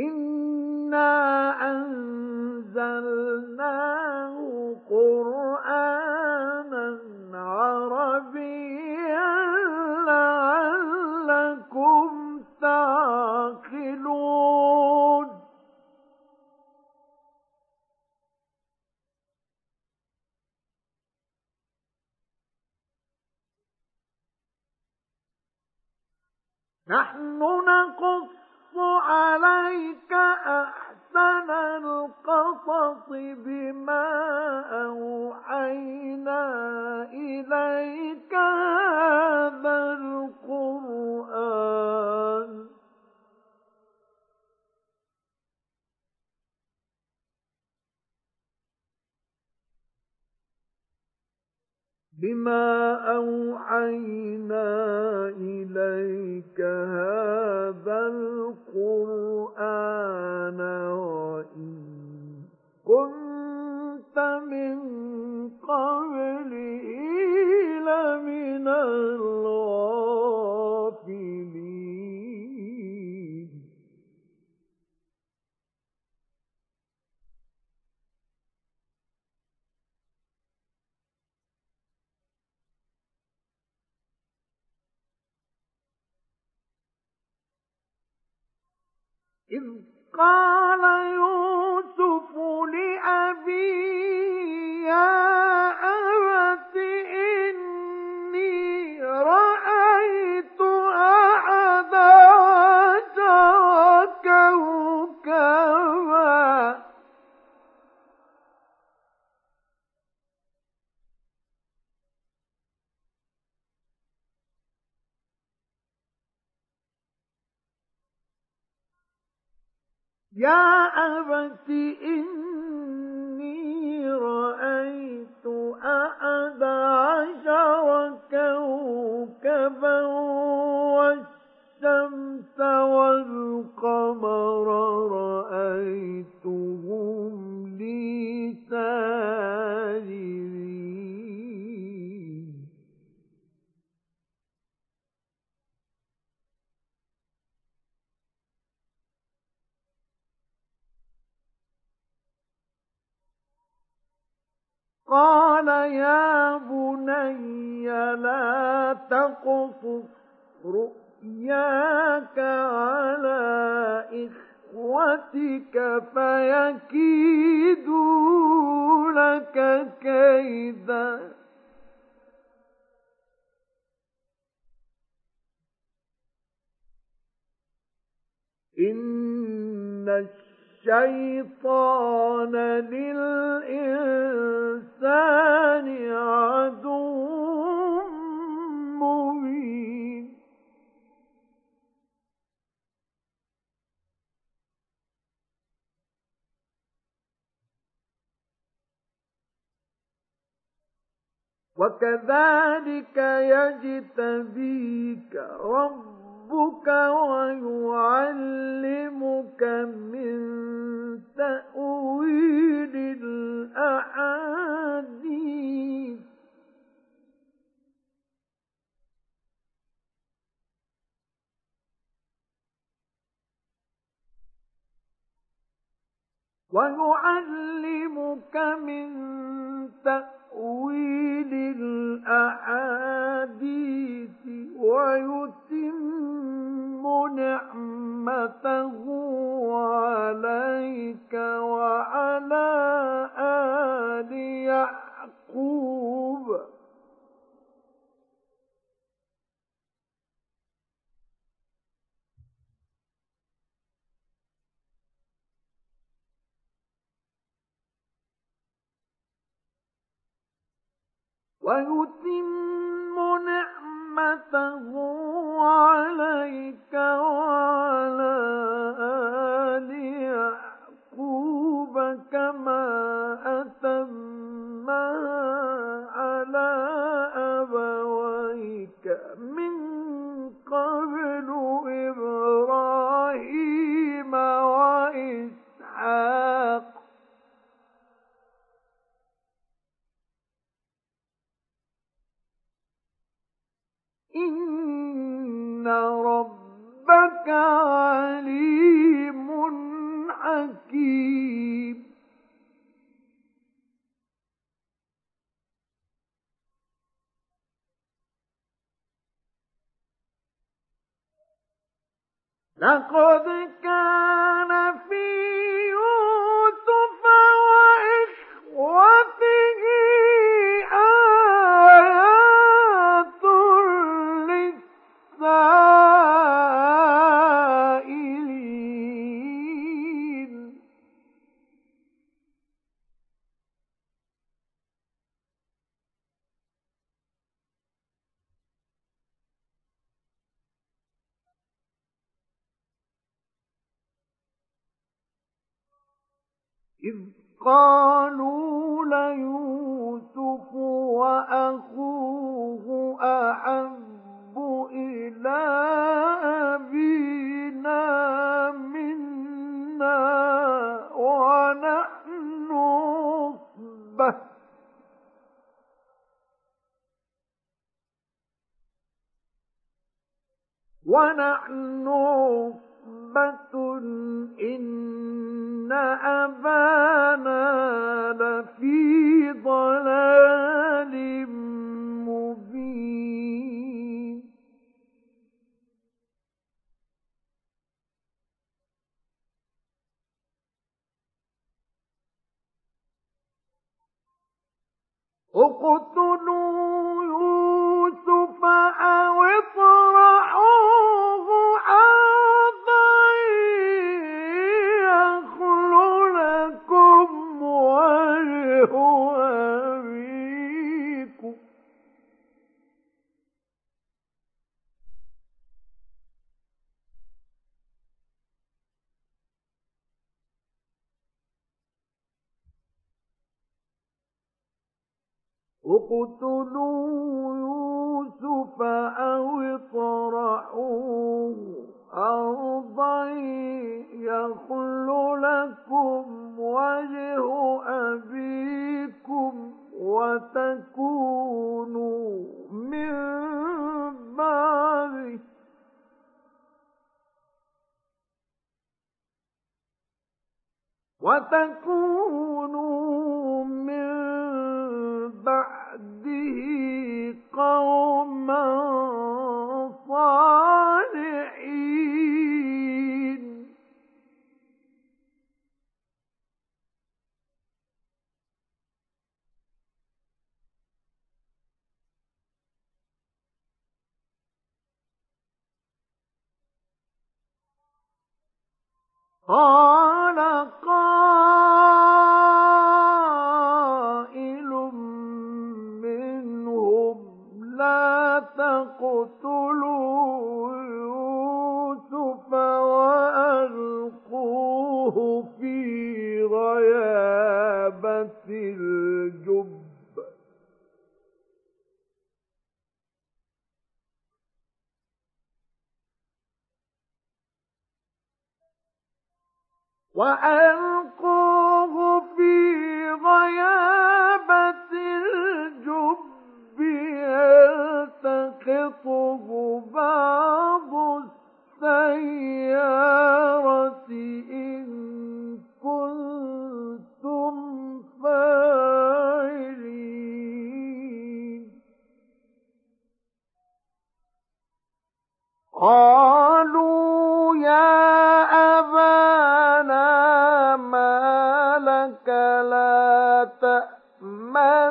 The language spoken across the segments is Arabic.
إنا أنزلناه قرآنا عربيا لعلكم تعقلون نحن نقص عليك أحسن القصص بما أوحينا إليك هذا القرآن. بما أوحينا إليك هذا القرآن وإن كنت من قبله لمن الغافلين قال يوسف لأبيه يا أبت إني رأيت يا أبت إني رأيت أحد عشر كوكبا والشمس والقمر رأيتهم لي ساجدين. قال يا بني لا تقصص رؤياك على إخوتك فيكيدوا لك كيدا. إن الشيطان للإنسان عدو مبين. وكذلك يجتبيك ربك ويعلمك من تأويل الأحاديث. ويعلمك من تأويل الأحاديث ويتم نعمته عليك وعلى آل يعقوب. ويتم نعمته عليك وعلى آل يعقوب كما أتمها عليم حكيم. لقد كان في يوسف وإخوته إذ قالوا ليوسف وأخوه أحب إلى أبينا منا ونحن عصبة. ونحن عصبة. إن أبانا لفي ضلال مبين اقتلوا يوسف أو اطرحوه اقتلوا يوسف أو اطرحوه أرضا يخل لكم وجه أبيكم وتكونوا من بعده. وتكونوا من بعده قوما صالحين. قال قائل لا تقتلوا يوسف وألقوه في غيابة الجب. وألقوه في غيابة يلتقطه بعض السيارة إن كنتم فاعلين. قالوا يا أبانا ما لك لا تأمنا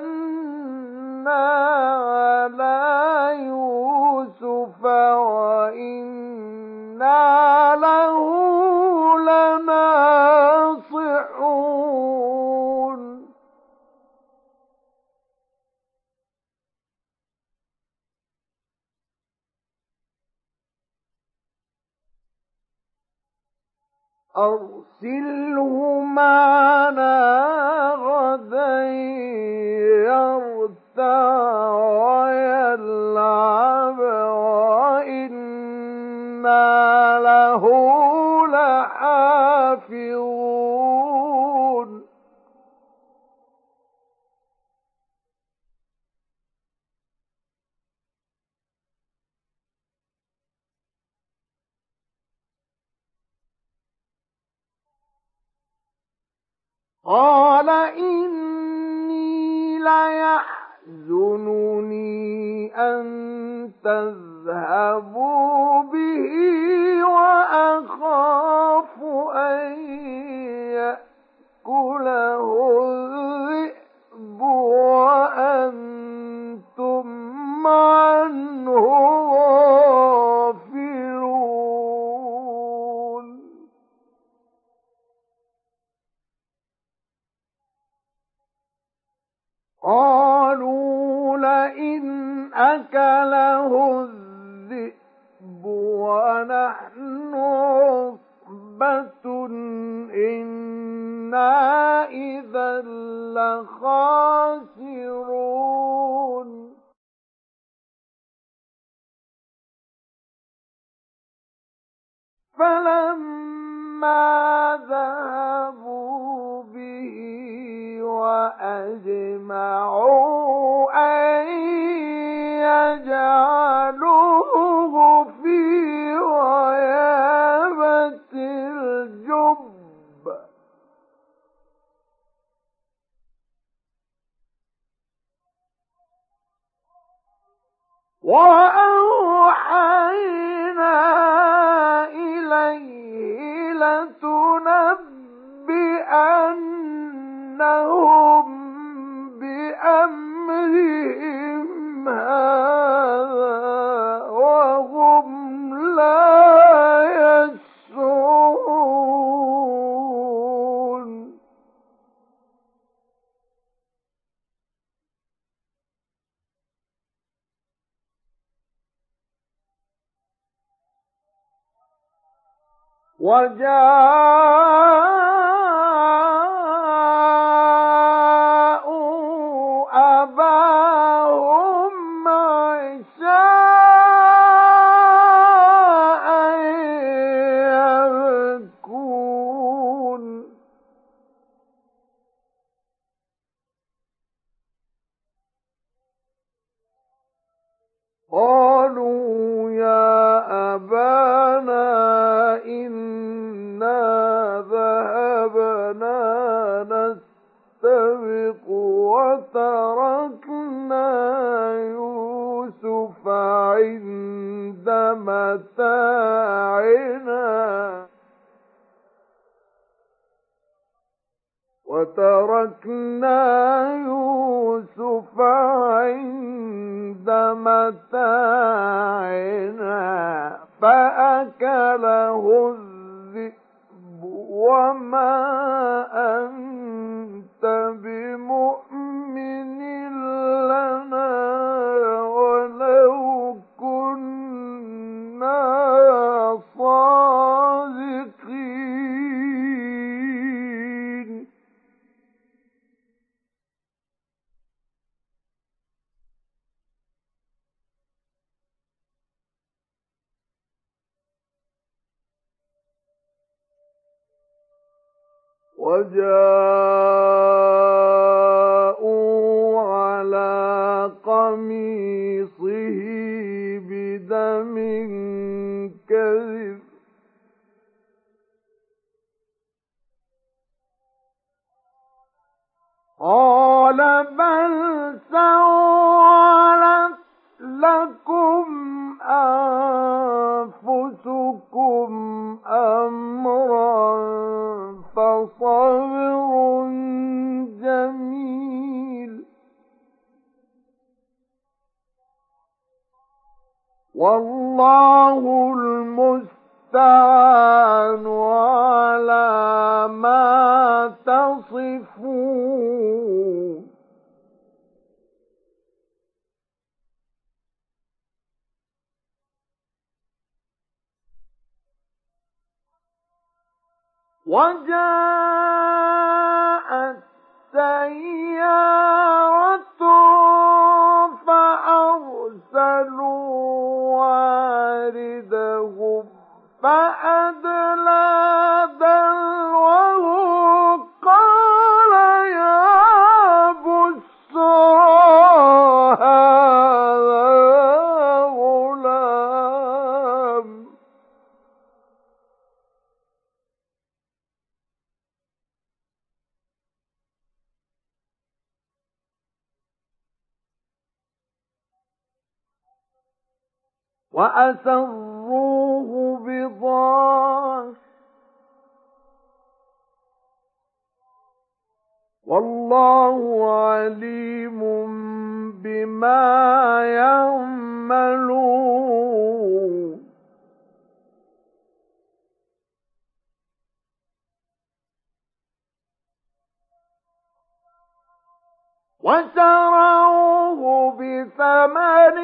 وشروه بثمن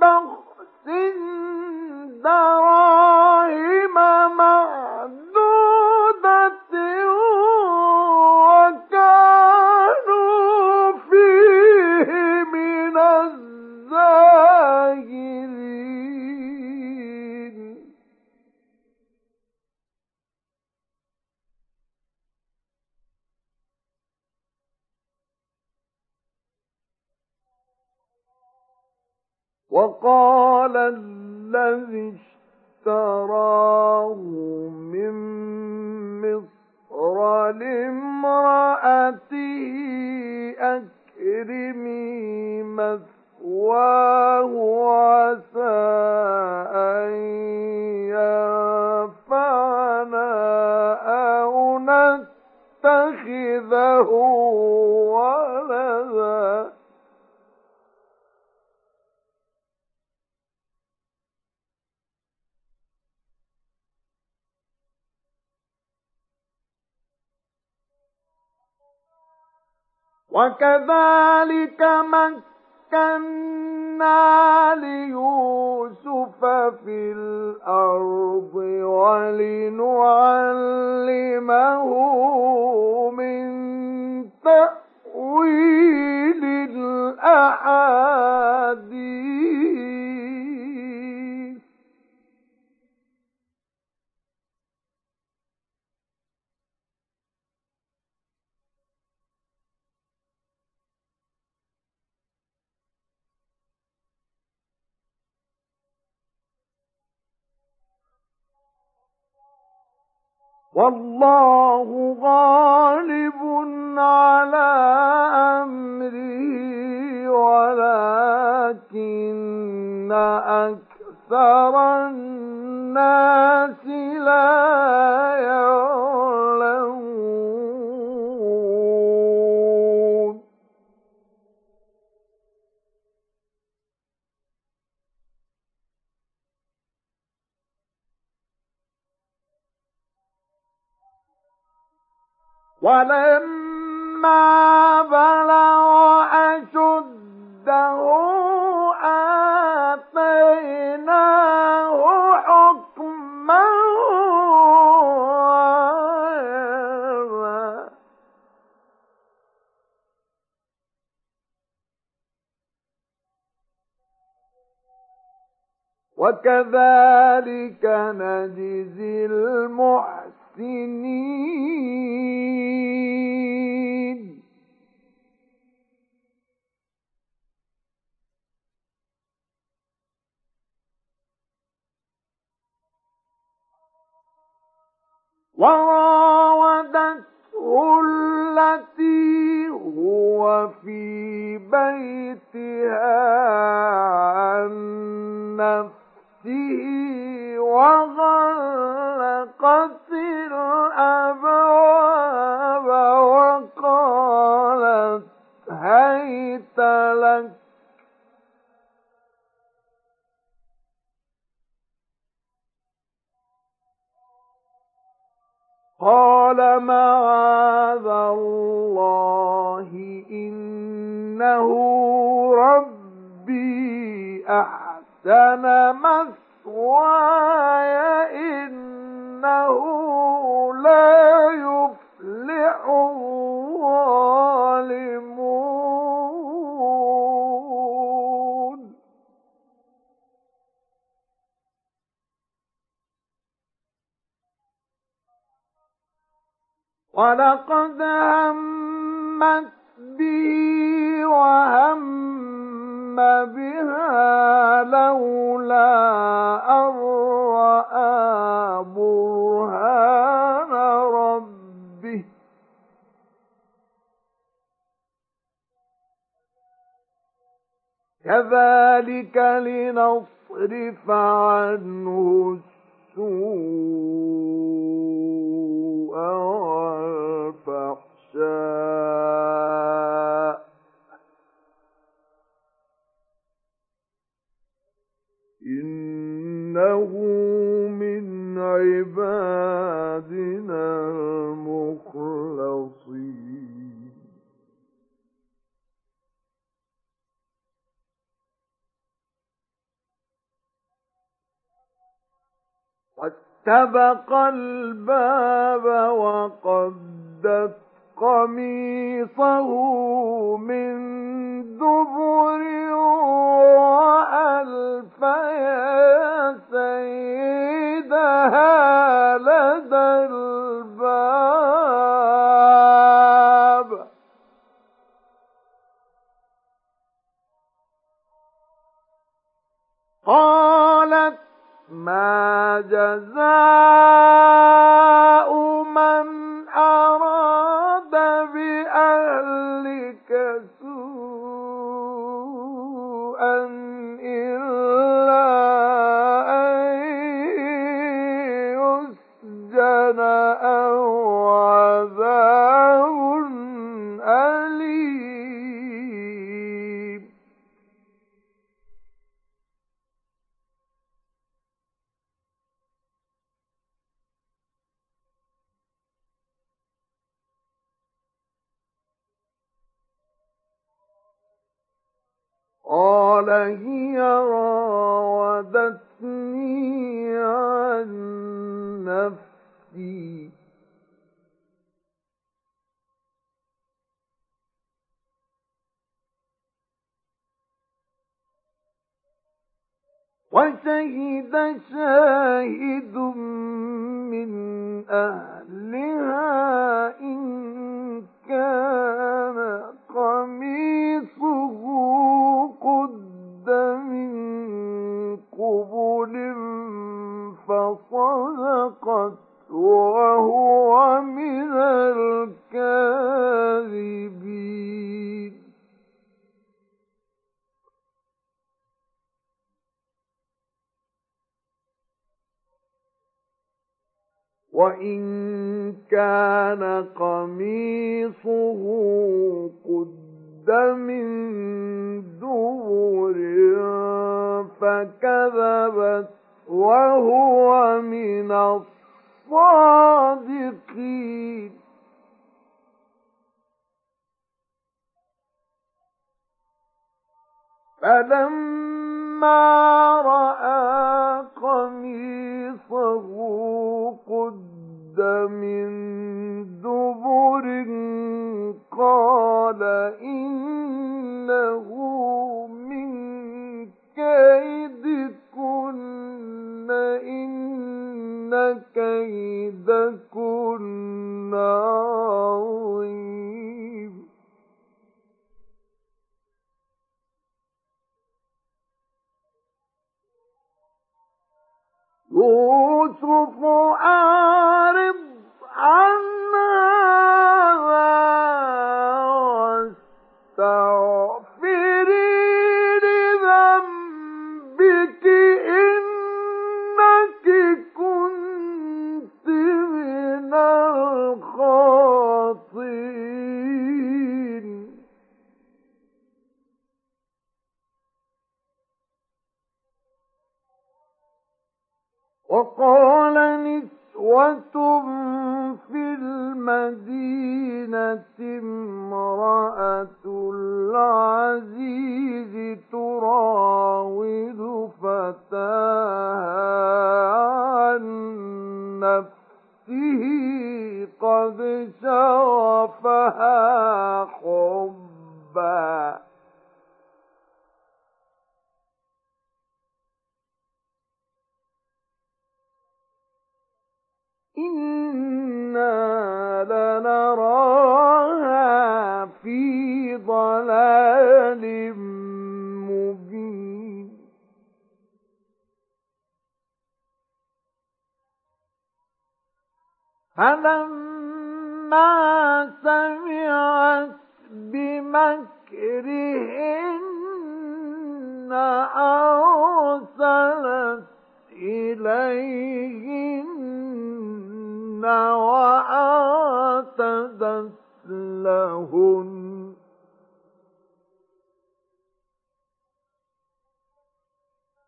بخس دراهم وكذلك والله غالب على أمره ولكن أكثر الناس لا يعلمون ولما بلغ أشده آتيناه حكما وكذلك نجزي المحسنين. وراودته التي هو في بيتها واستبق وشهد شاهد من أهلها إن كان قميصه قد من قبل فصدقت وهو من الكاذبين وإن كان قميصه قد من دبر فكذبت وهو من الصادقين فلما رأى قميصه قد من دبر قال إنه من كيدكن إن كيدكن عظيم. يوسف أعرض عن هذا واستغفري وقال نسوة في المدينة امرأة العزيز تراود فتاها عن نفسه شغفها حبا. إنا لنراها في ضلال مبين فلما سمعت بمكرهن أرسلت إليهن وأعتدت لهن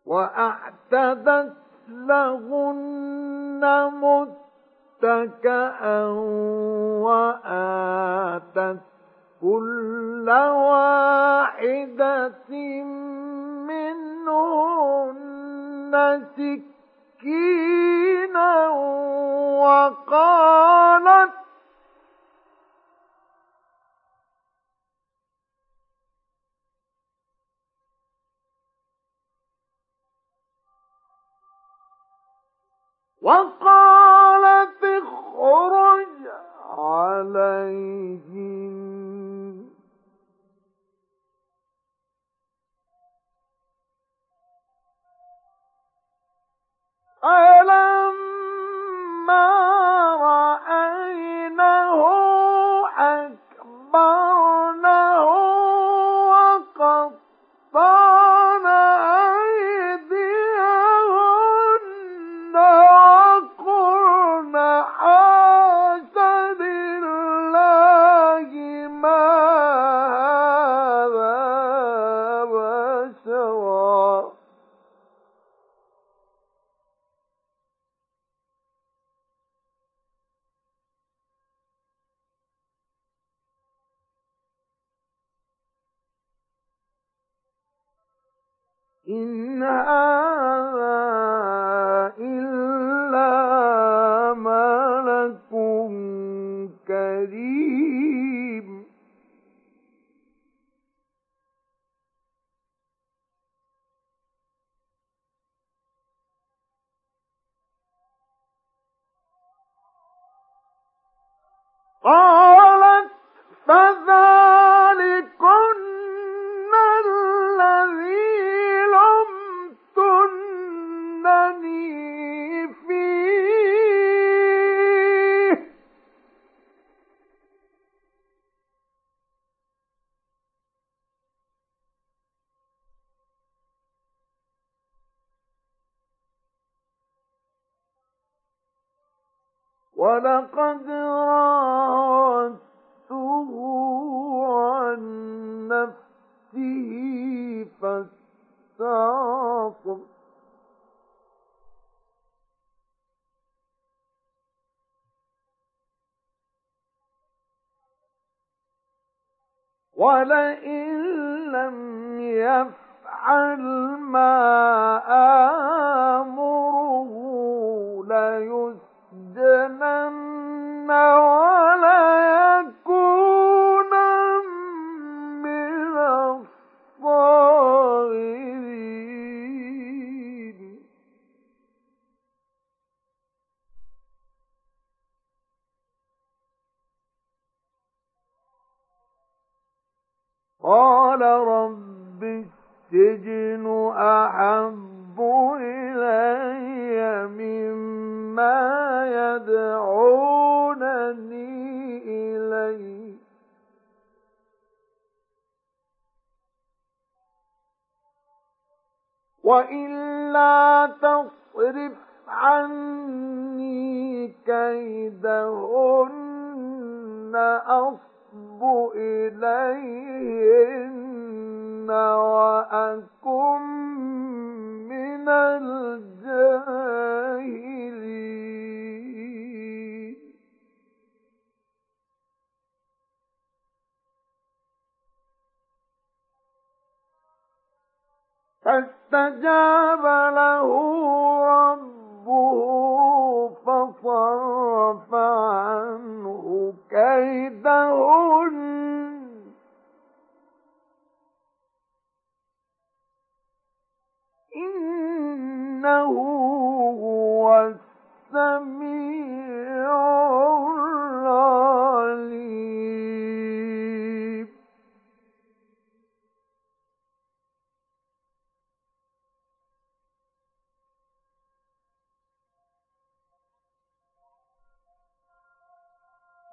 وأعتدت لهن متكأ وآتت كل واحدة منهن سكينا وقالت وقالت اخرج عليهم فلما رأينه قال رب السجن أحب إلي مما يدعونني إليه. وإلا تصرف عني كيدهن إليهن وأكن من الجاهلين. فاستجاب له ربه فصرف عنه كيد كيدهن. إنه هو السميع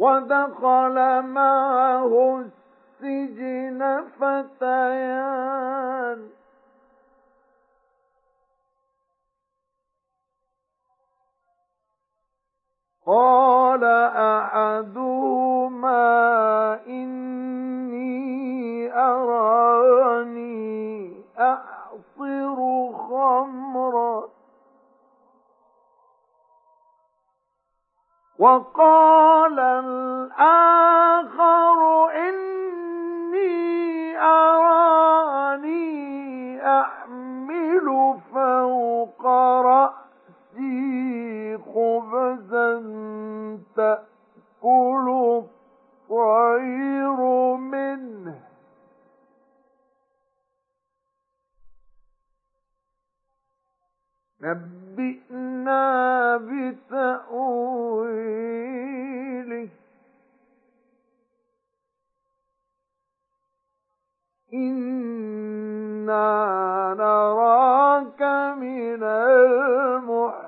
ودخل معه السجن فتيان. قال أحدهما إني أراني أعصر خمرا. وقال الآخر إني أراني أحمل فوق رأسي خبزا تأكل الطير منه. نبئنا بتأويله. إنا نراك من المحسنين.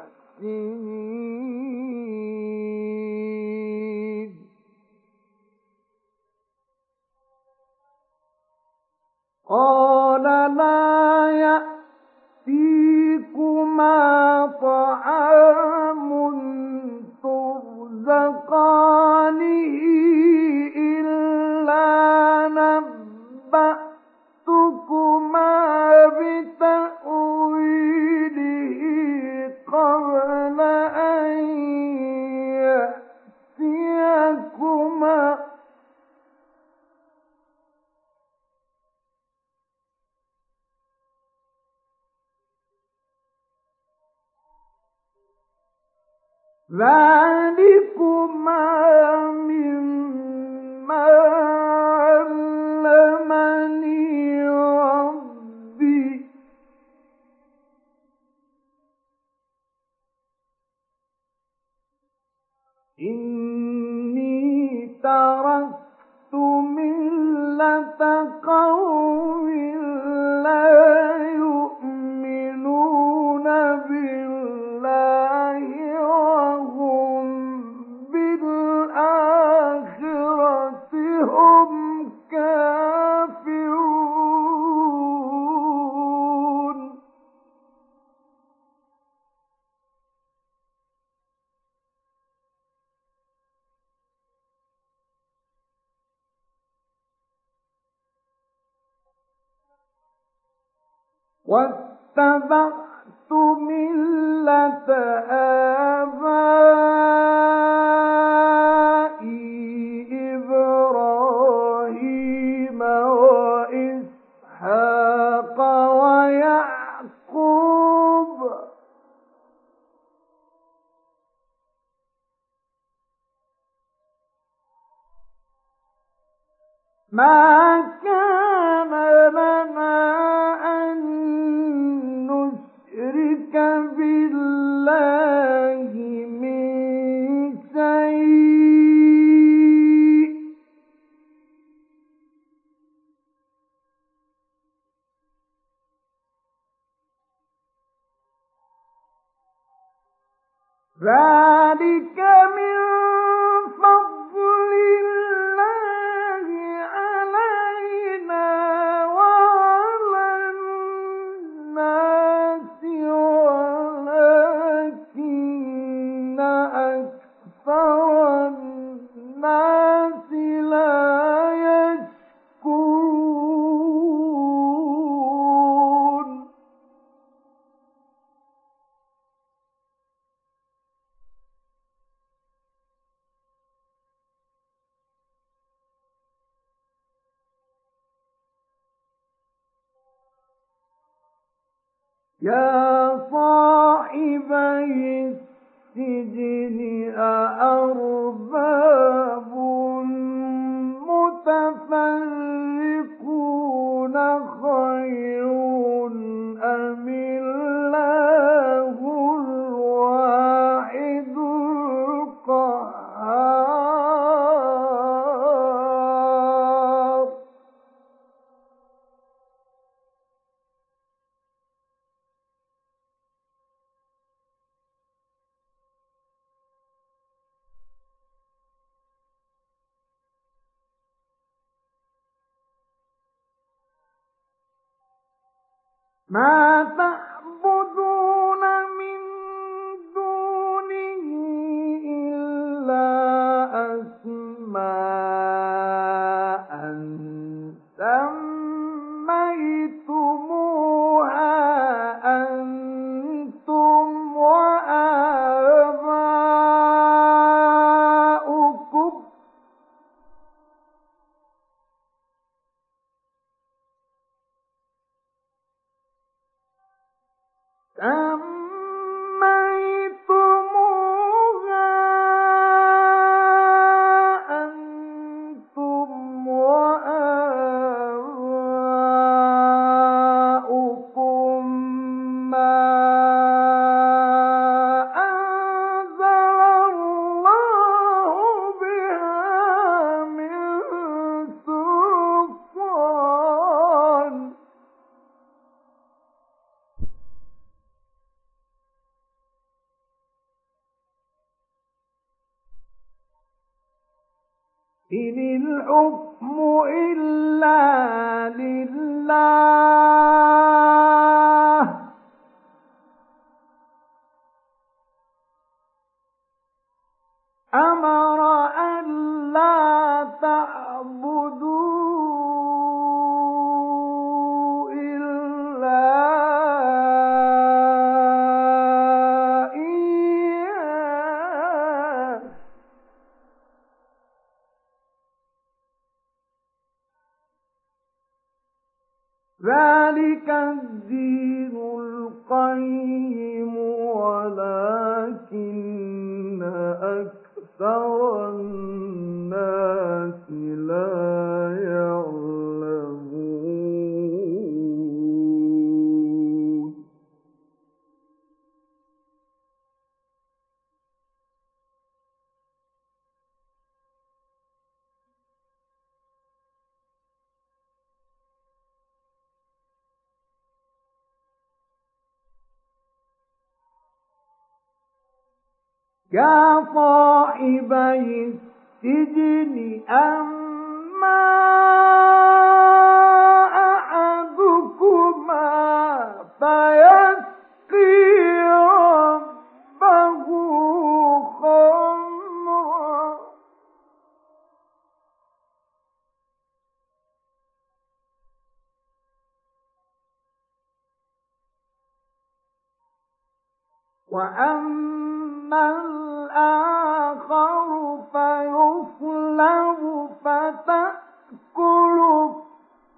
وأما الآخر فيصلب فتأكل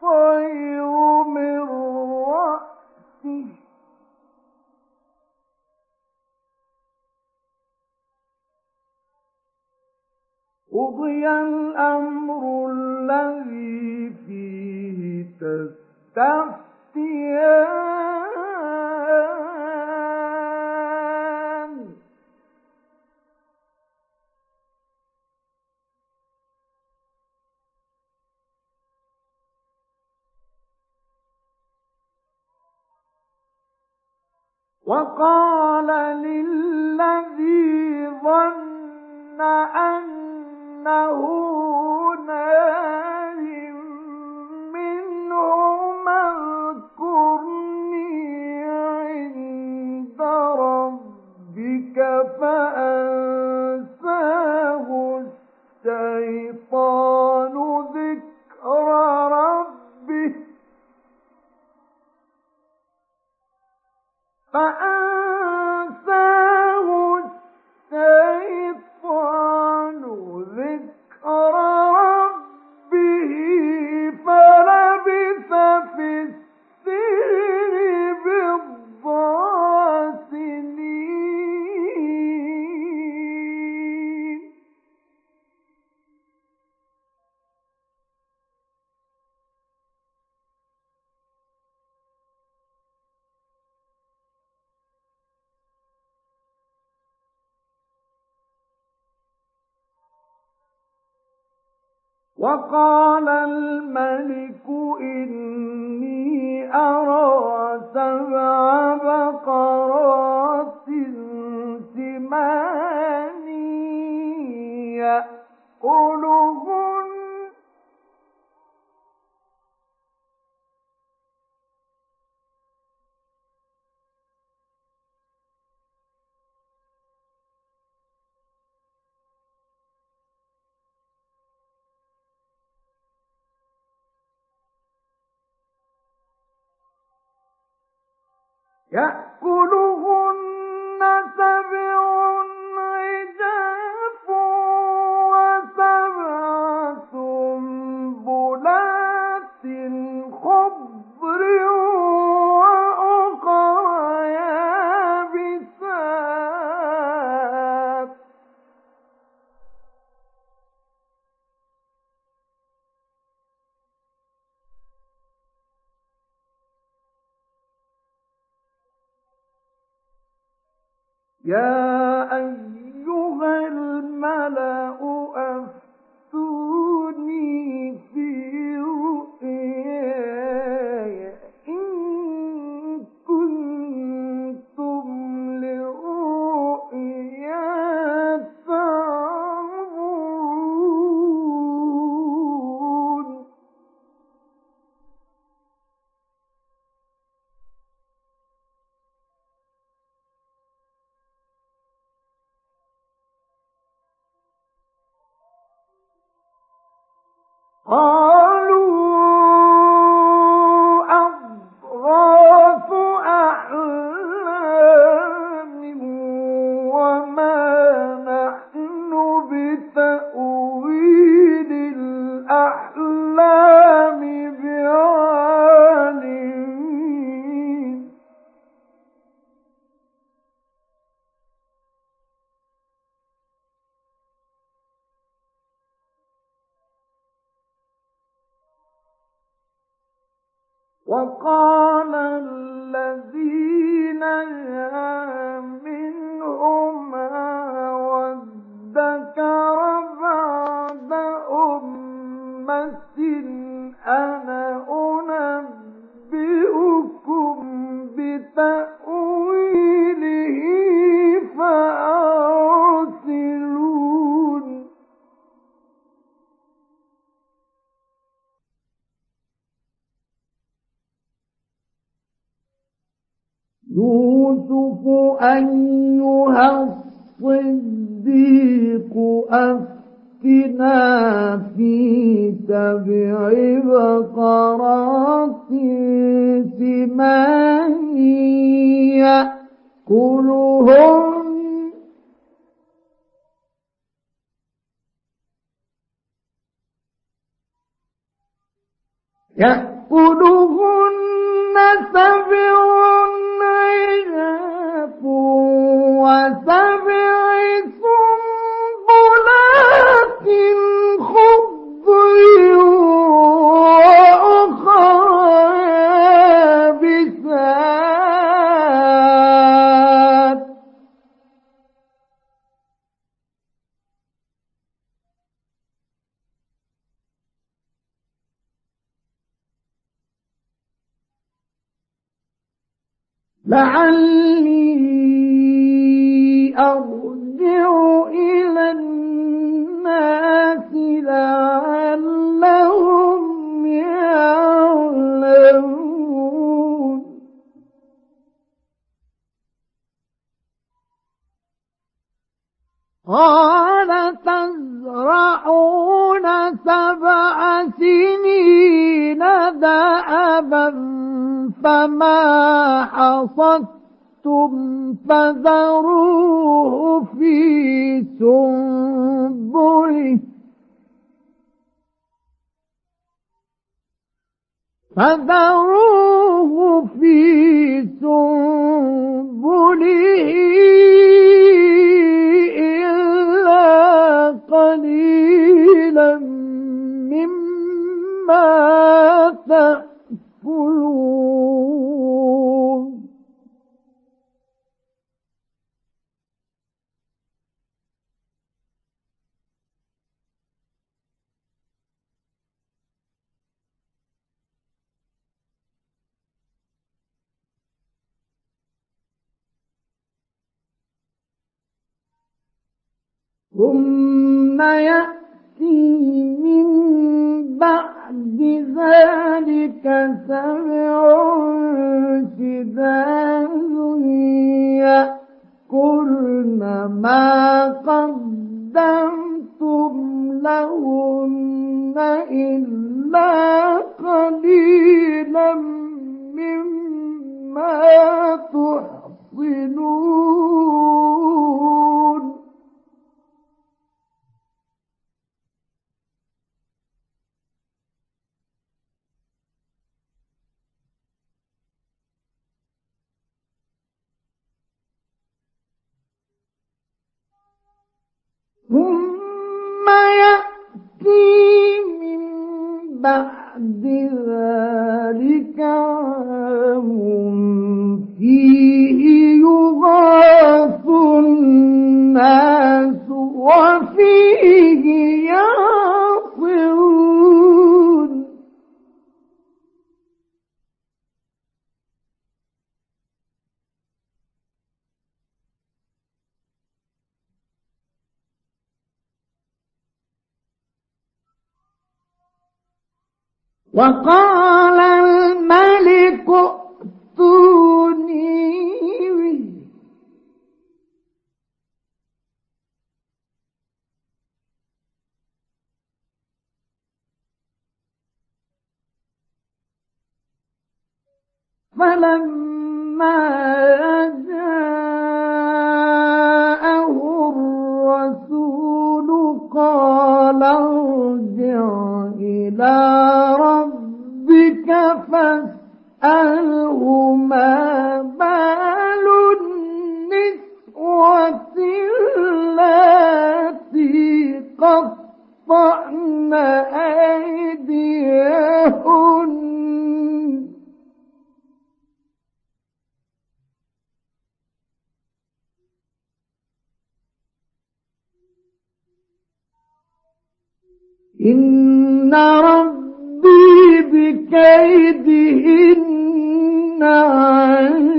الطير من رأسه. قضي الأمر الذي فيه تستفتيان وقال للذي ظن أنه نار Yeah. فذروه في سنبله إلا قليلا مما تأكلون ثم يأتي من بعد ذلك سبع شداد يأكلن ما قدمتم لهن إلا قليلا مما تحصنون. ثم يأتي من بعد ذلك عام فيه يغاث الناس وفيه يعصرون. وقال الملك ائتوني به. فلما جاءه الرسول قال ارجع إلى ربك فاسأله ما بال النسوة اللاتي قطعن أيديهن. إن ربي بكيدهن عليم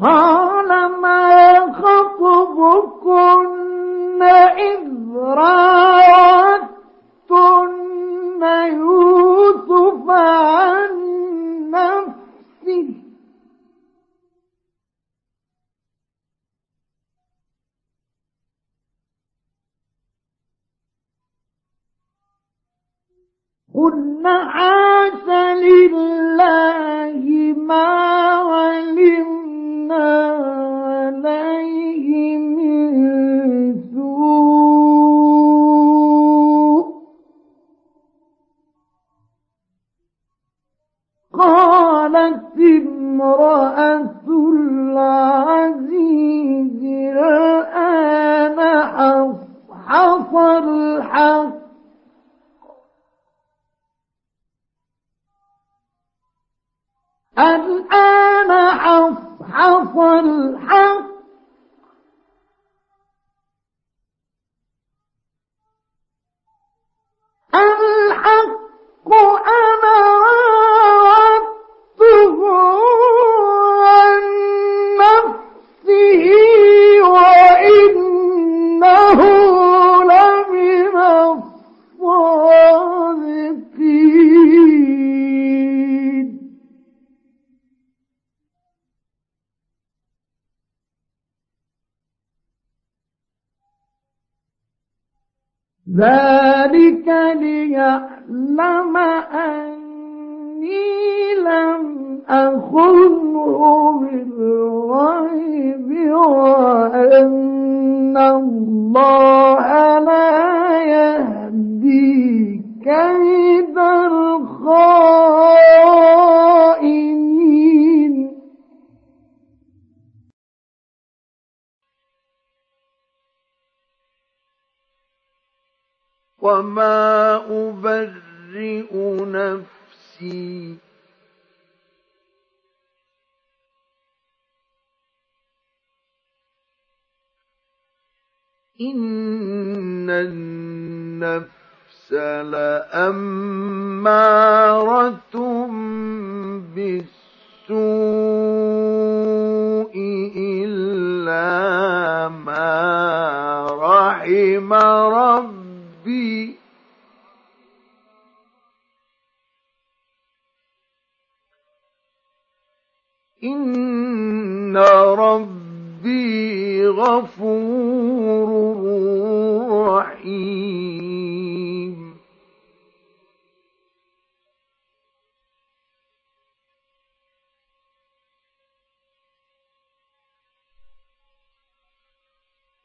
قال ما خطبكن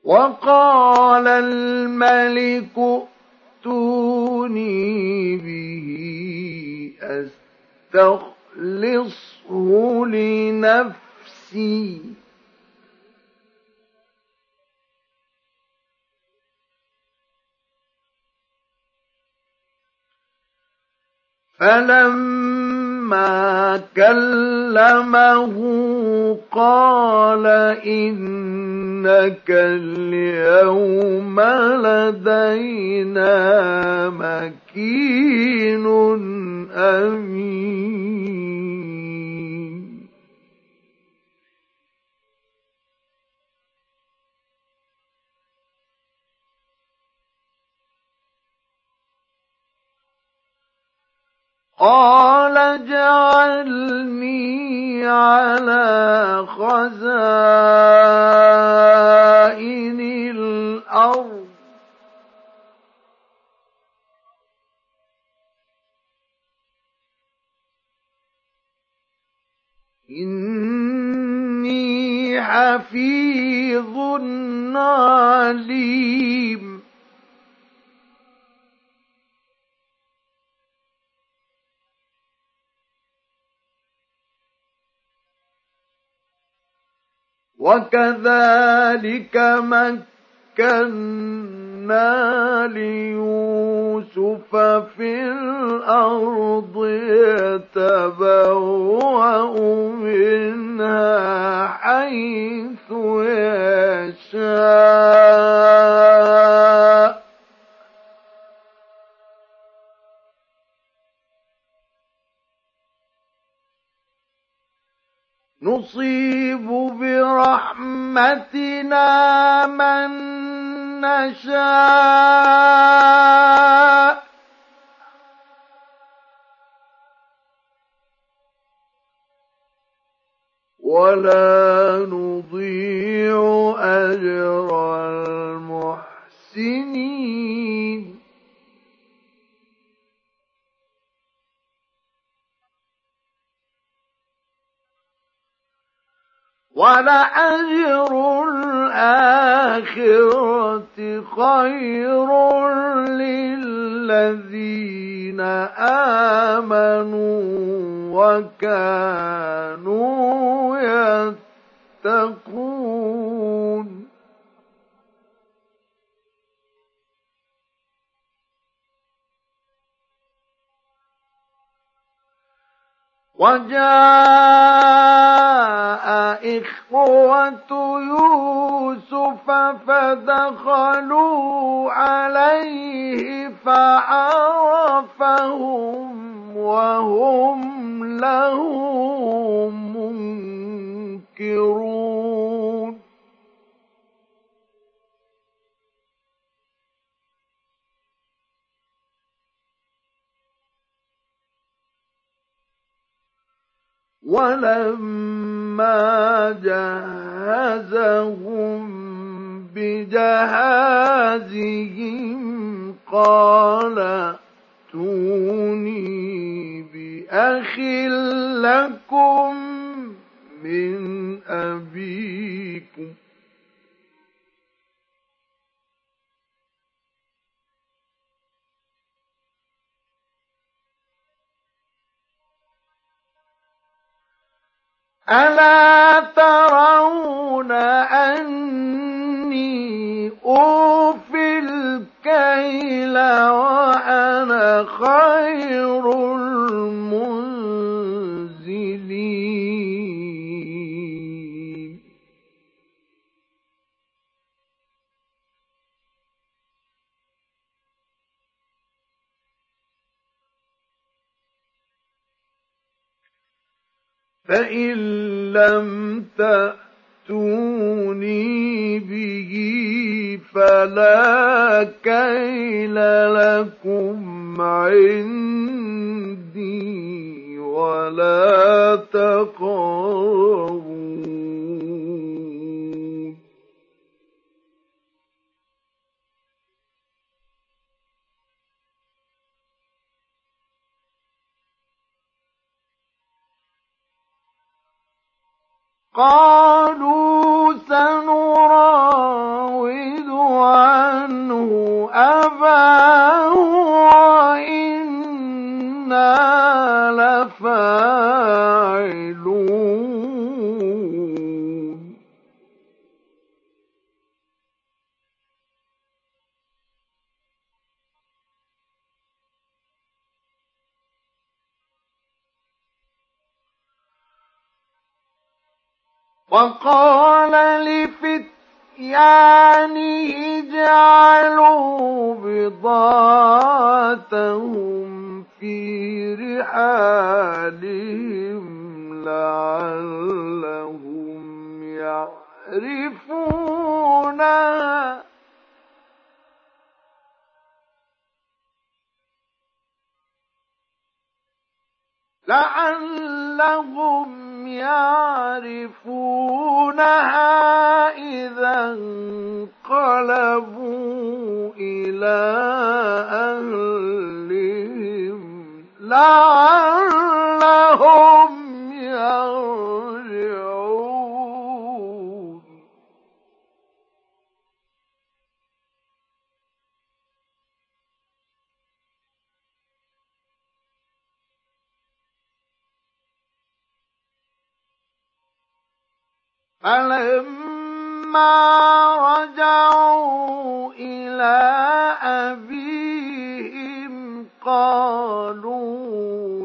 وقال الملك ائتوني به أستخلصه لنفسي. فلما كلمه قال إنك اليوم لدينا مكين أمين. قال اجعلني على خزائن الأرض. إني حفيظ عليم. وكذلك مكنا ليوسف في الأرض يتبوأ منها حيث يشاء. نصيب برحمتنا من نشاء. ولا نضيع أجر المحسنين. ولأجر الآخرة خير للذين آمنوا وكانوا يتقون. وجاء إخوة يوسف فدخلوا عليه فعرفهم وهم له منكرون. ولما جهزهم بجهازهم قال ائتوني بأخ لكم من أبيكم ألا ترون أني أوفي الكيل وأنا خير المنزلين فإن لم تأتوني به فلا كيل لكم عندي ولا تقربون قالوا سنراود عنه أباه وإنا لفاعلون. وقال لفتيانه اجعلوا بضاعتهم في رحالهم لعلهم يعرفونها. لعلهم يعرفونها إذا انقلبوا إلى أهلهم لعلهم يرجعون. فلما رجعوا إلى أبيهم قالوا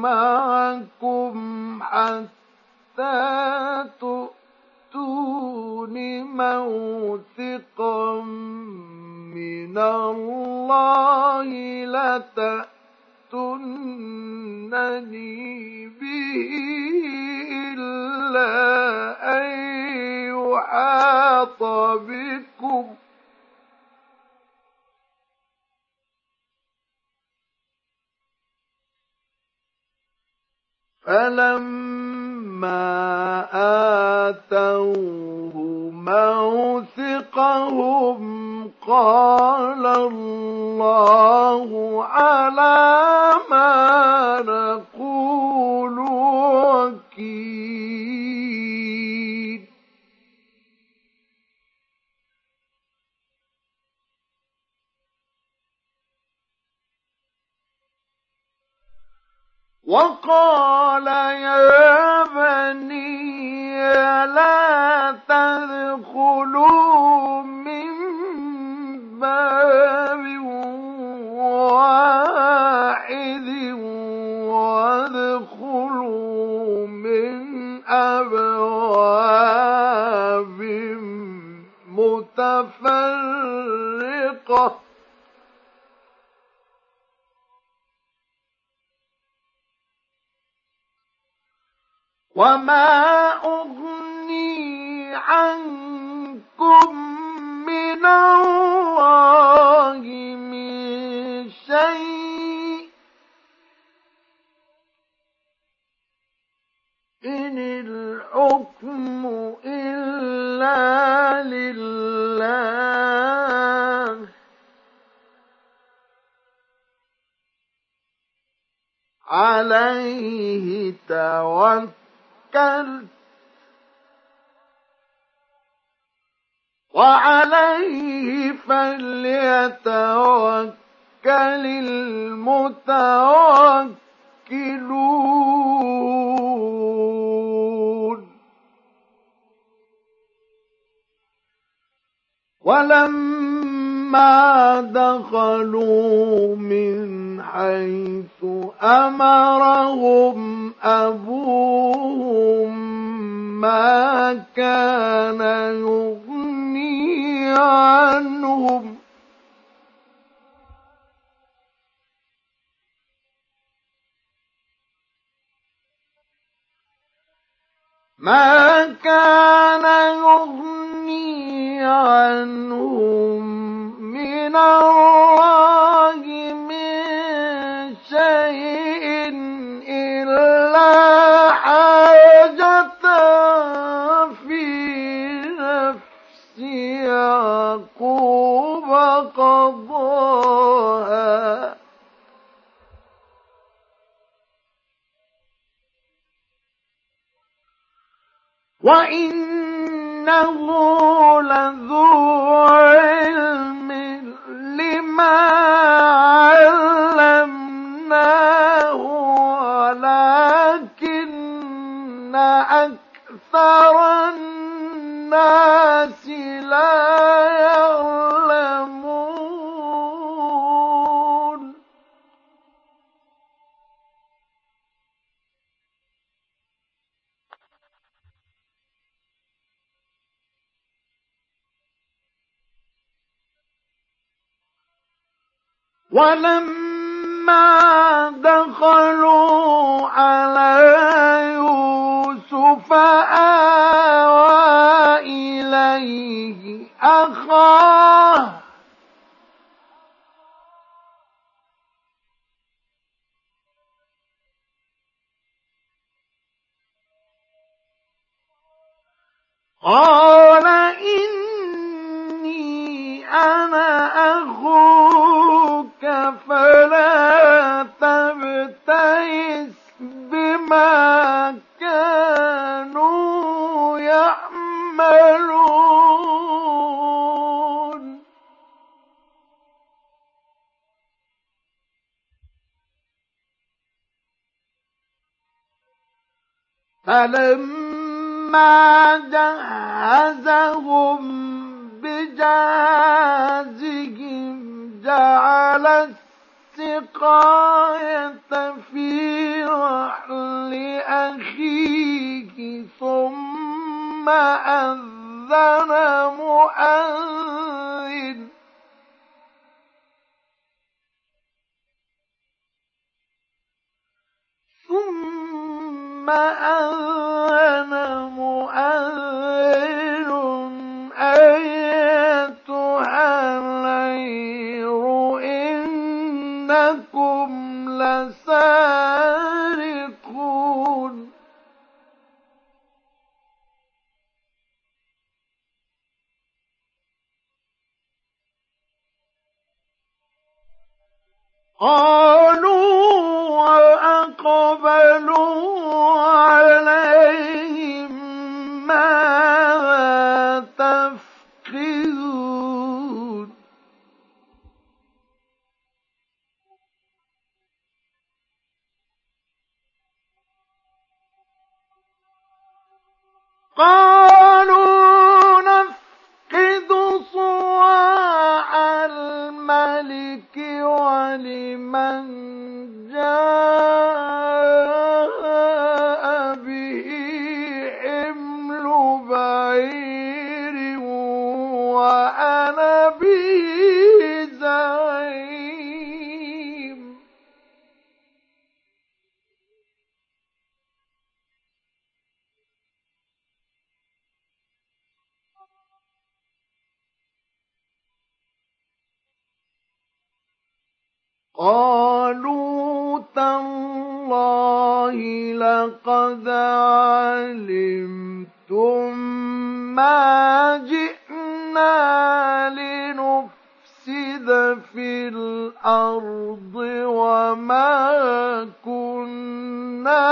معكم حتى تؤتون موثقا من الله لتأتونني به إلا أن يحاط بكم فلما آتوه موثقهم قال الله على ما نقول وكيل. وقال يا بني لا تدخلوا من باب واحد وادخلوا من أبواب متفرقة. وما أغني عنكم من الله من شيء إن الحكم إلا لله عليه توكل توكلت وعليه فليتوكل المتوكلون. ولما دخلوا من حيث أمرهم أبوهم ما كان يغني عنهم ما كان يغني عنهم من الله من شيء إلا حاجة في نفس يعقوب قضاها. وإنه لذو علم لما دخلوا على فلما جهزهم بجهازهم جعل السقاية في رحل أخيه ثم أذن قالوا تالله لقد علمتم ما جئنا لنفسد في الأرض وما كنا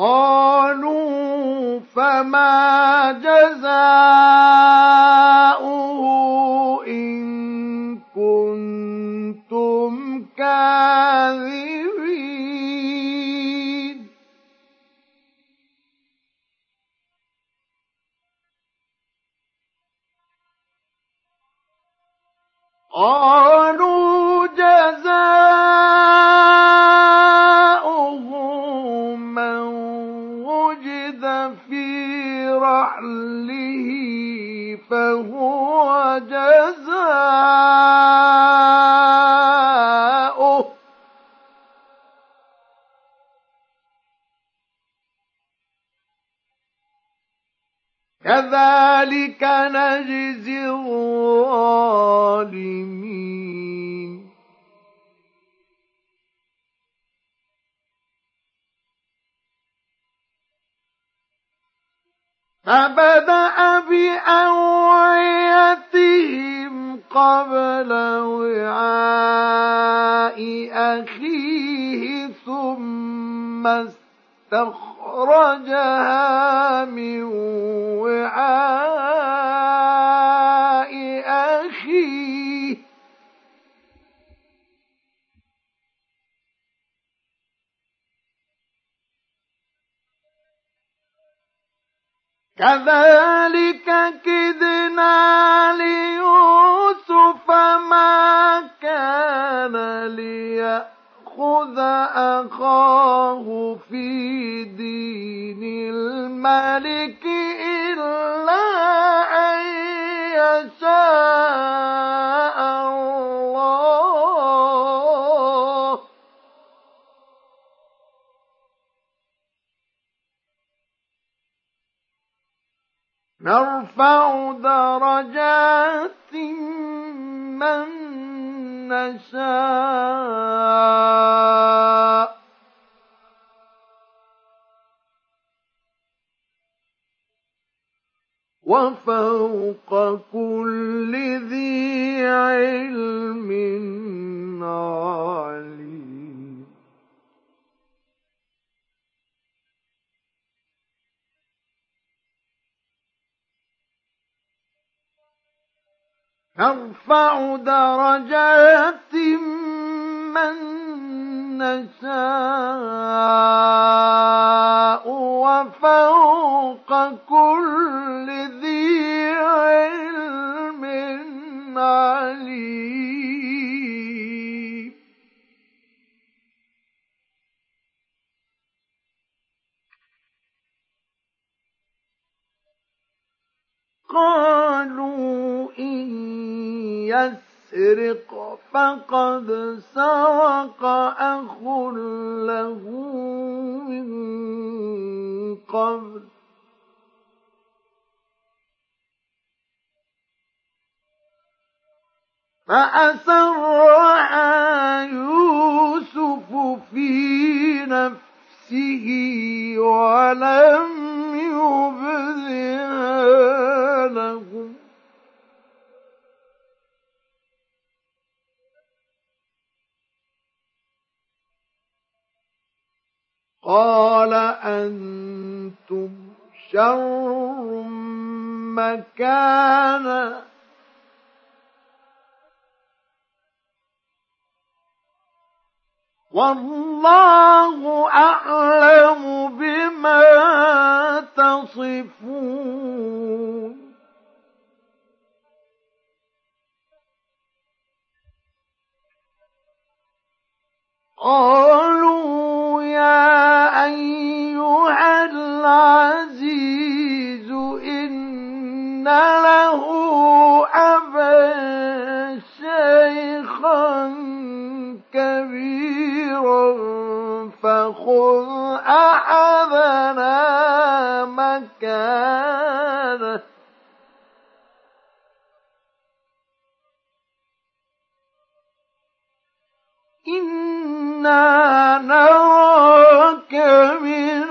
قالوا فما جزاؤه إن كنتم كاذبين. قالوا جزاؤه رحله فهو جزاؤه. كذلك نجزي الظالمين. فبدأ بأوعيتهم قبل وعاء أخيه ثم استخرجها من وعاء أخيه. كذلك كدنا ليوسف ما كان ليأخذ أخاه في دين الملك إلا أن يشاء الله. نرفع درجات من نشاء. وفوق كل ذي علم عليم نرفع درجات من نشاء وفوق كل ذي علم عليم. قالوا إن يسرق فقد سرق أخ له من قبل. فأسرها يوسف في نفسه ولم يبدها لهم قال أنتم شر مكانا. والله أعلم بما تصفون. قالوا يا أيها العزيز إن له أبا شيخا كبيرا فخذ أحدنا مكانه. إنا نراك من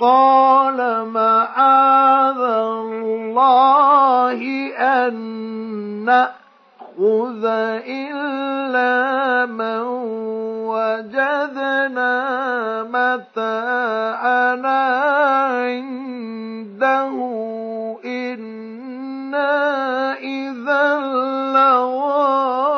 قال معاذ الله أن نأخذ إلا من وجدنا متاعنا عنده. إنا إذا لظالمون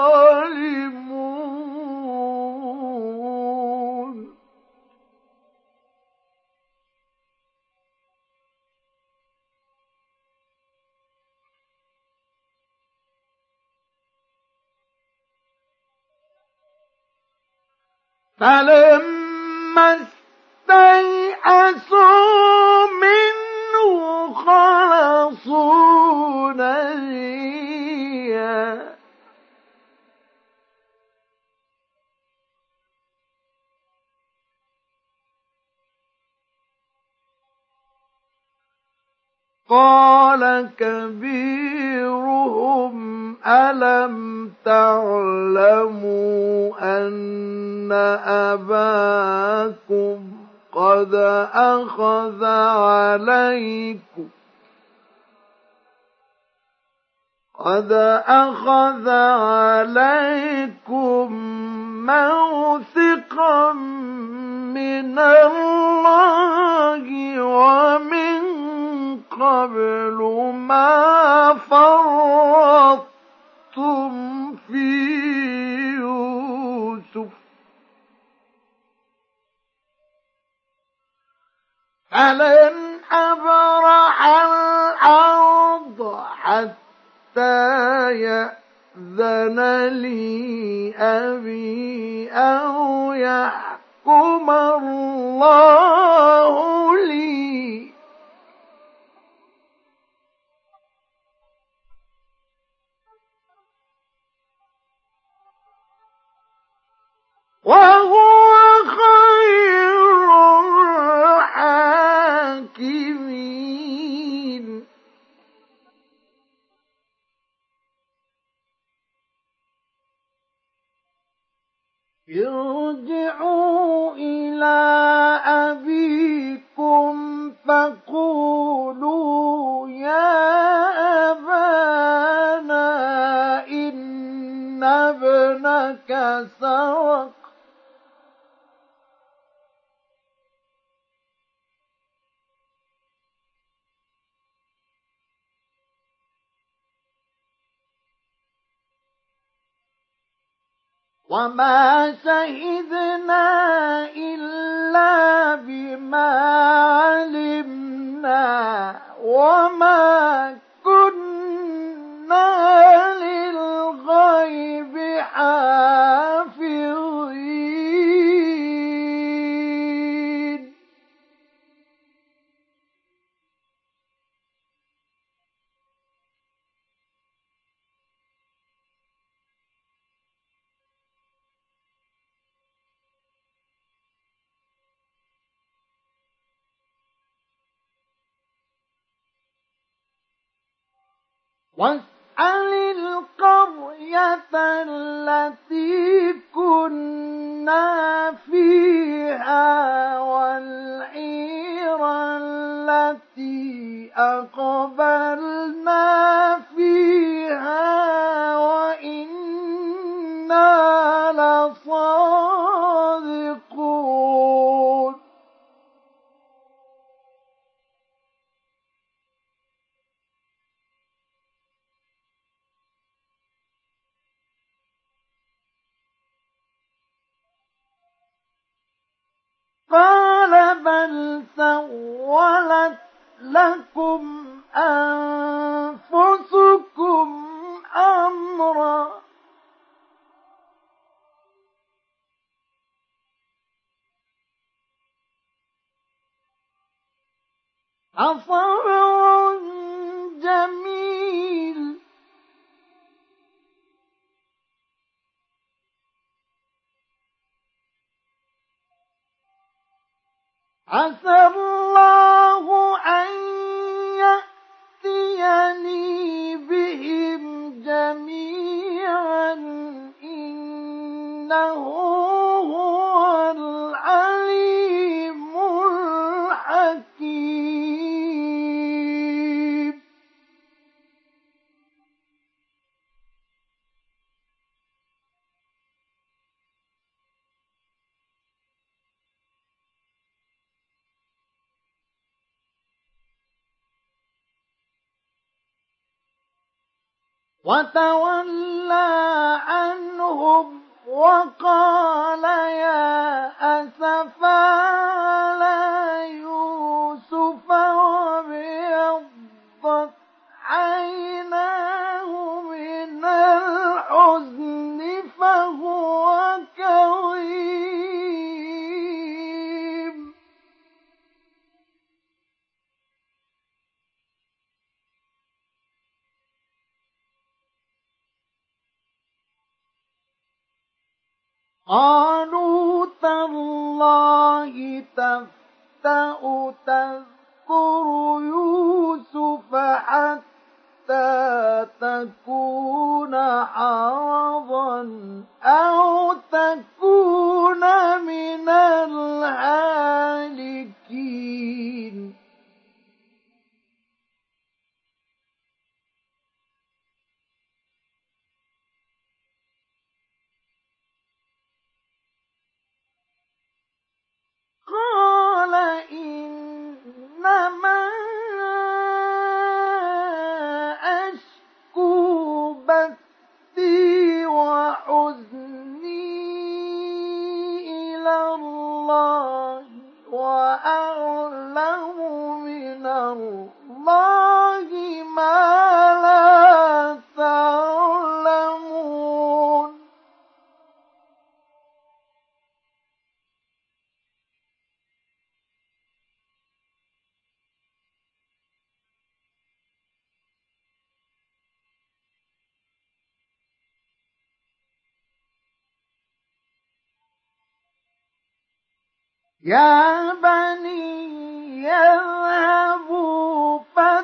فلما استيأسوا منه خلصوا نجيا. قال كبيرهم ألم تعلموا أن أباكم قد أخذ عليكم قد أخذ عليكم موثقا من الله ومن قبل ما فرطتم في يوسف. فلن أبرح الأرض حتى يأذن لي أبي أو يحكم الله لي. وهو خير الحاكمين. ارجعوا إلى أبيكم فقولوا يا أبانا إن ابنك سرق. وما شهدنا إلا بما علمنا وما كنا للغيب حافظين واسأل القرية التي كنا فيها والعير التي أقبلنا فيها وإنا لصادقون بل سولت لكم أنفسكم أمرا. أصبر جميل عسى الله أن يأتيني بهم جميعا إنه وتولى عنهم وقال يا أسفا على يوسف وابيضت عيناه من الحزن فهو قالوا تالله تفتأ تذكر يوسف حتى تكون حرضا أو تكون من الهالكين. قال إنما أشكو وحزني إلى الله وأعلم من الله ما لا يا بني يذهبوا فتحسسوا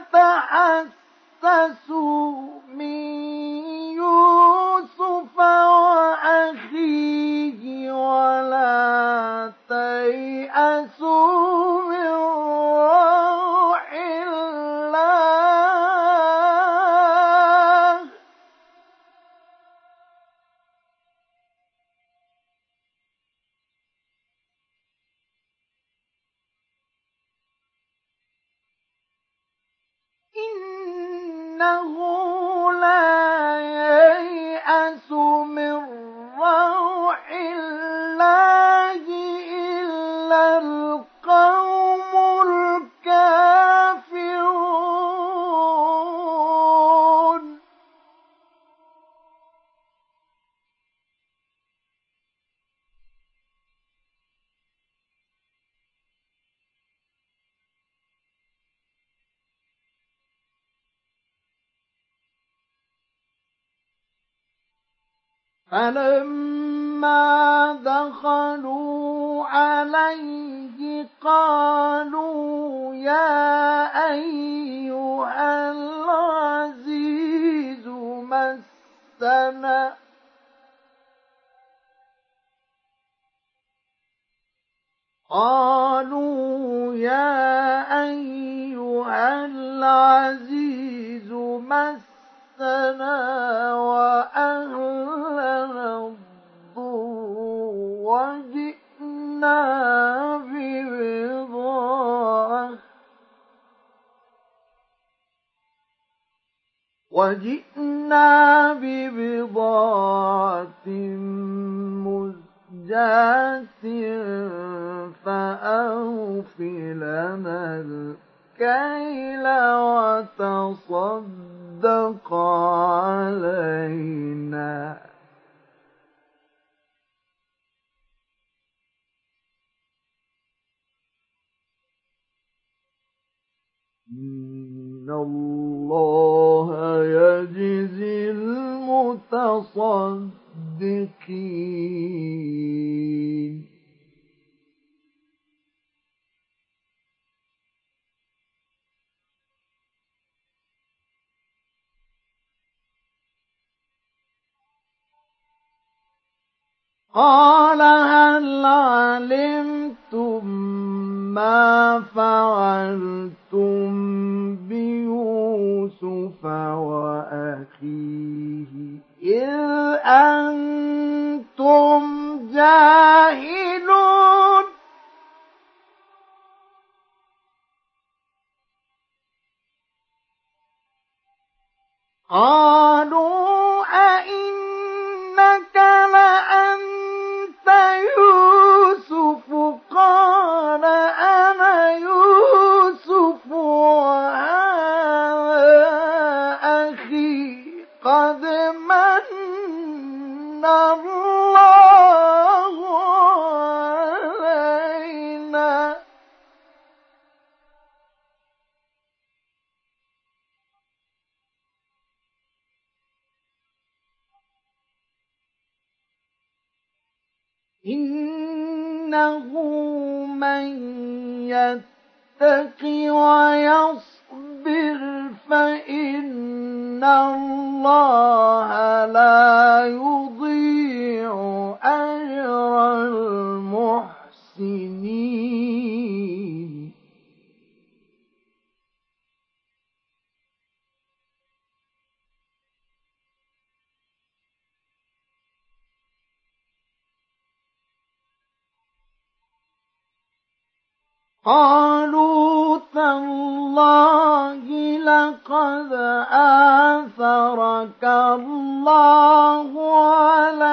قالوا تالله لقد آثرك الله على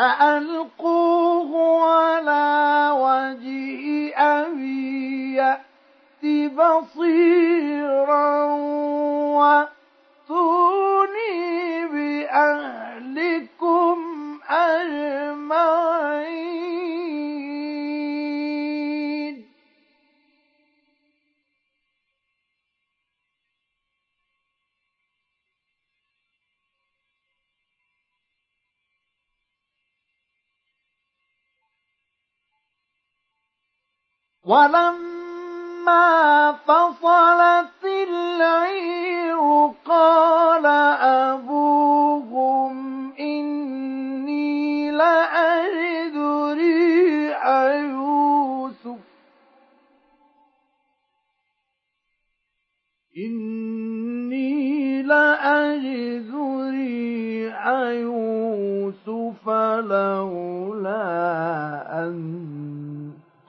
فألقوه على وجه أبي يأتي بصيرا وأتوني بأهلكم أجمعين. ولما فصلت العير قال أبوهم إني لأجد ريح يوسف. إني لأجد ريح يوسف لولا أن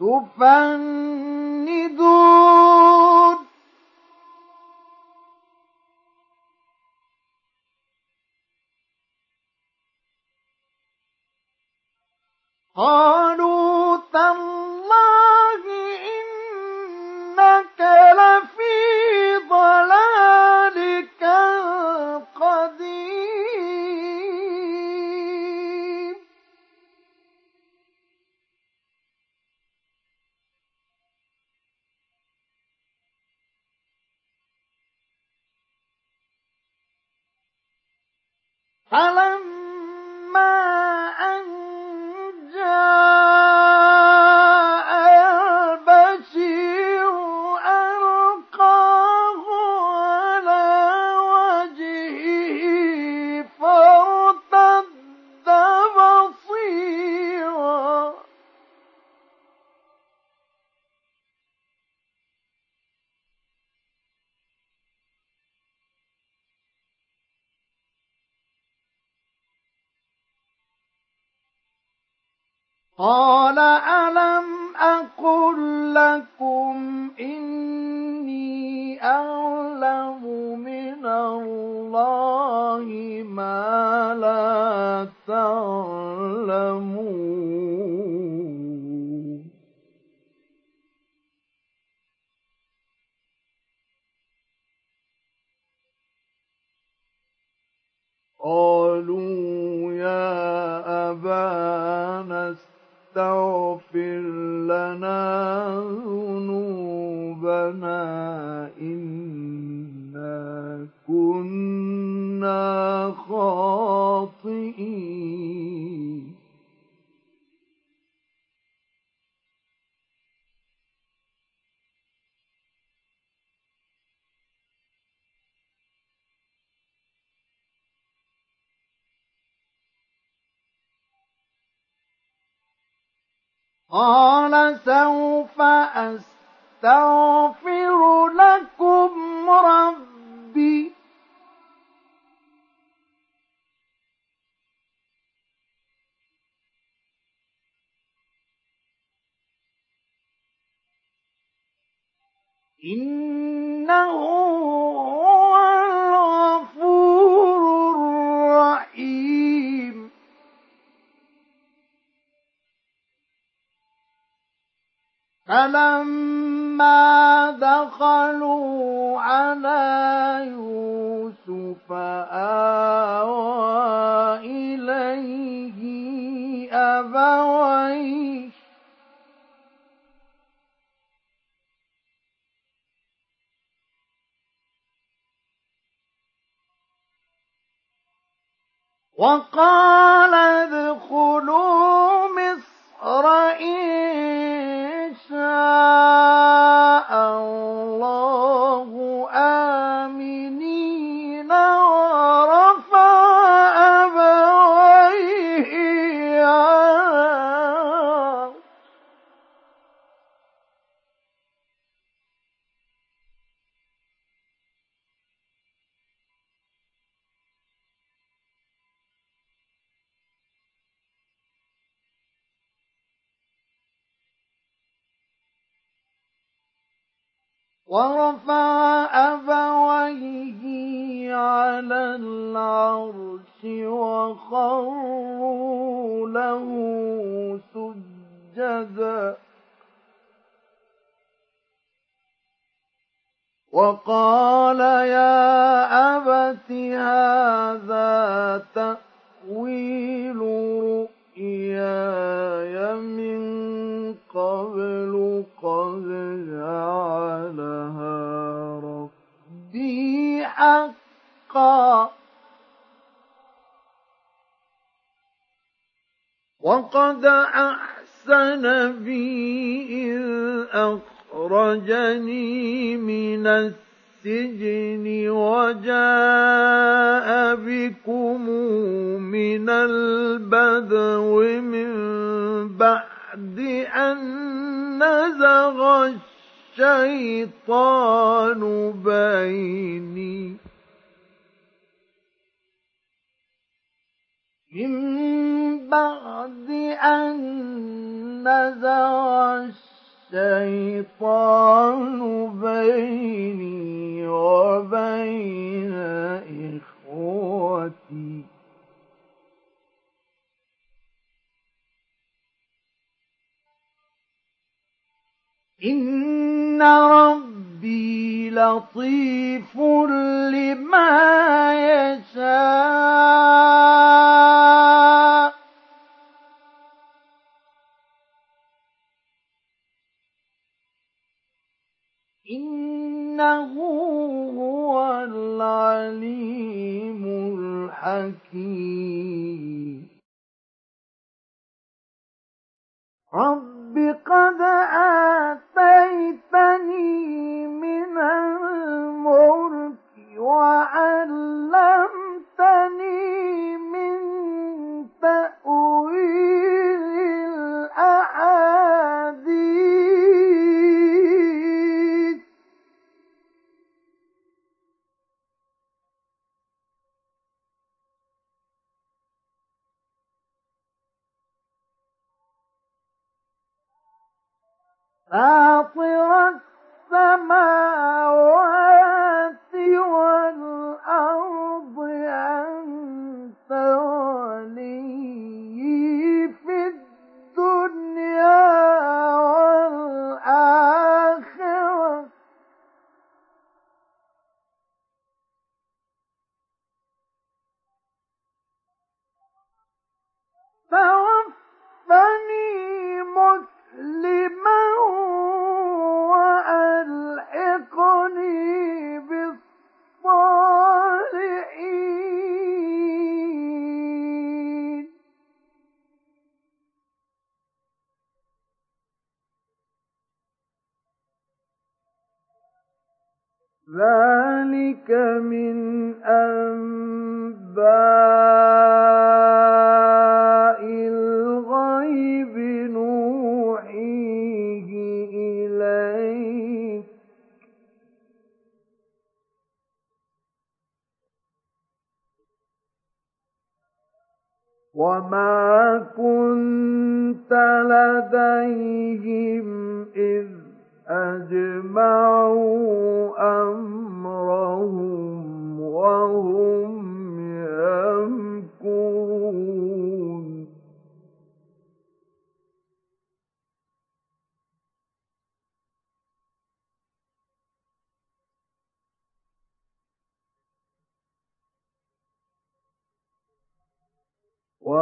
تفندون. قالوا تالله إنك لفي وقال ادخلوا وقال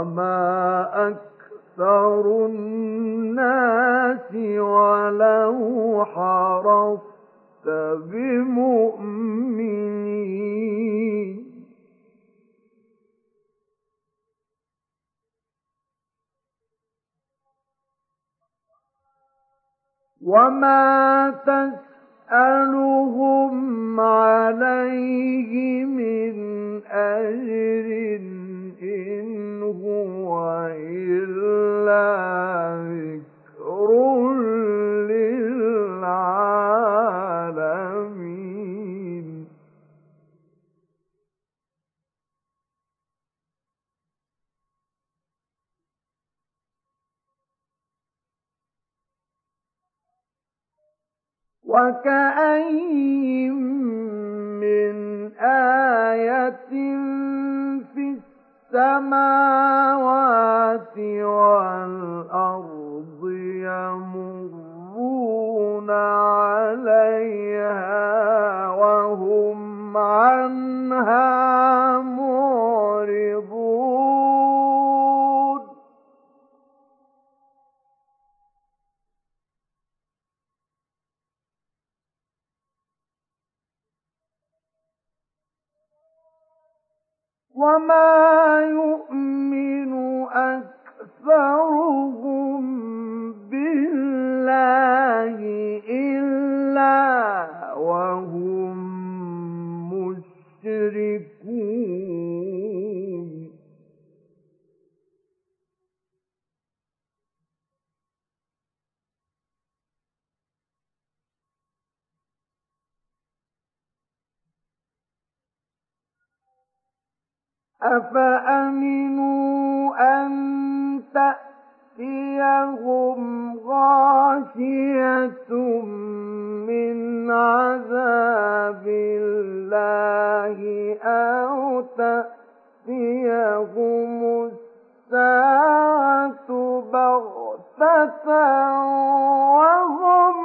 وما أكثر الناس ولو حرصت بمؤمنين وما تسألهم عليه من أجر إن هو إلا ذكر للعالمين وكأين من آية السماوات والأرض يمرون عليها وهم عنها معرضون. وما يؤمن أكثرهم بالله إلا وهم مشركون أفأمنوا أن تأتيهم غاشية من عذاب الله أو تأتيهم الساعة بغتة وهم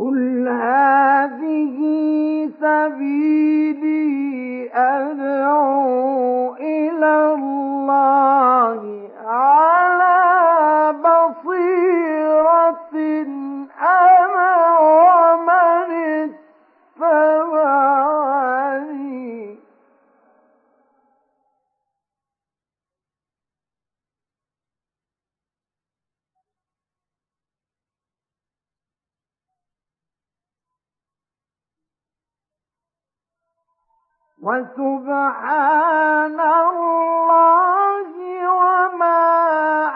قل هذه سبيلي أدعو إلى الله على بصيرة أنا ومن اتبعني وسبحان الله وما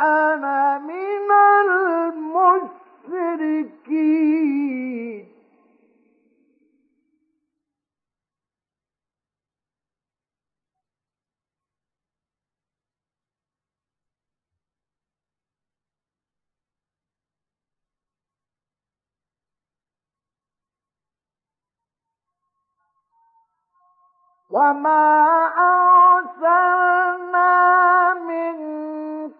أنا من المشركين. وما أرسلنا من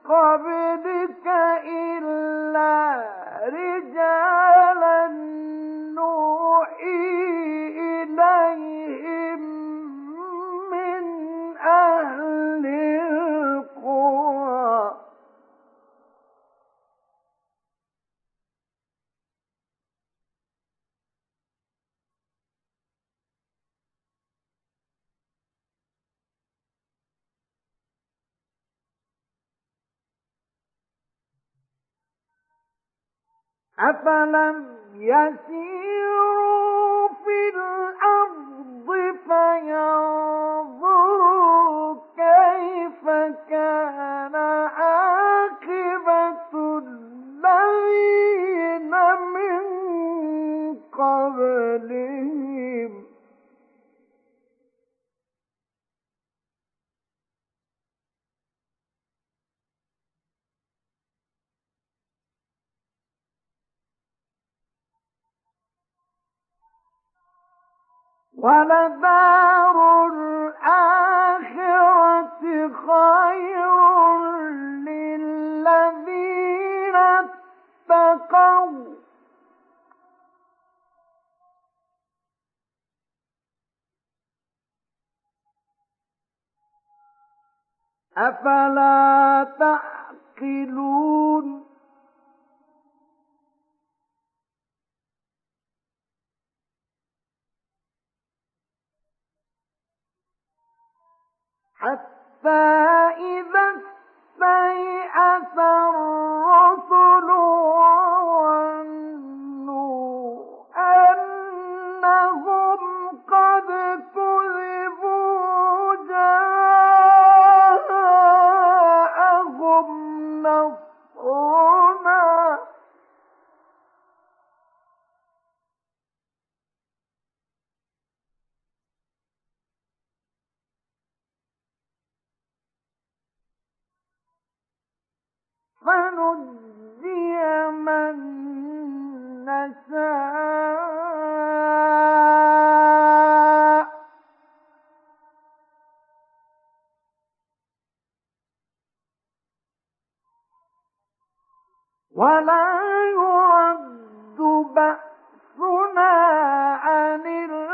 قبلك إلا رجالا نوحي إليهم أفلم يسيروا في الأرض فينظروا كيف كان عاقبة الذين من قبلهم ولدار الآخرة خير للذين اتقوا. أفلا تعقلون؟ حتى إذا استيأس الرسل فنجي من نشاء ولا يرد بأسنا عن القوم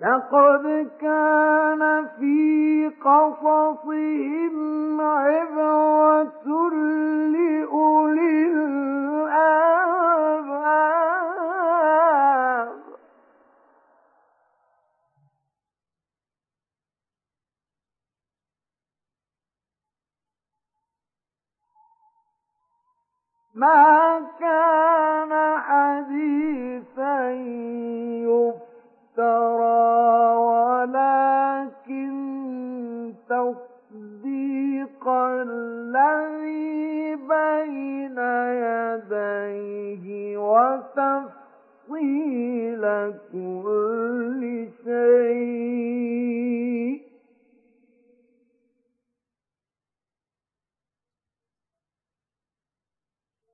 لقد كان في قصصهم عبرة لأولي الألباب. ما كان حديثا يفترى ولكن تصديق الذي بين يديه وتفصيل كل شيء.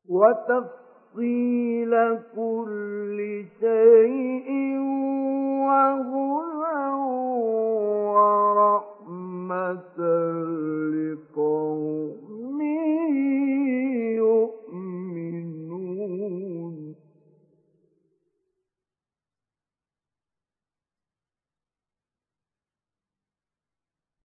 وتفصيل تفصيل كل شيء وهدى ورحمة لقوم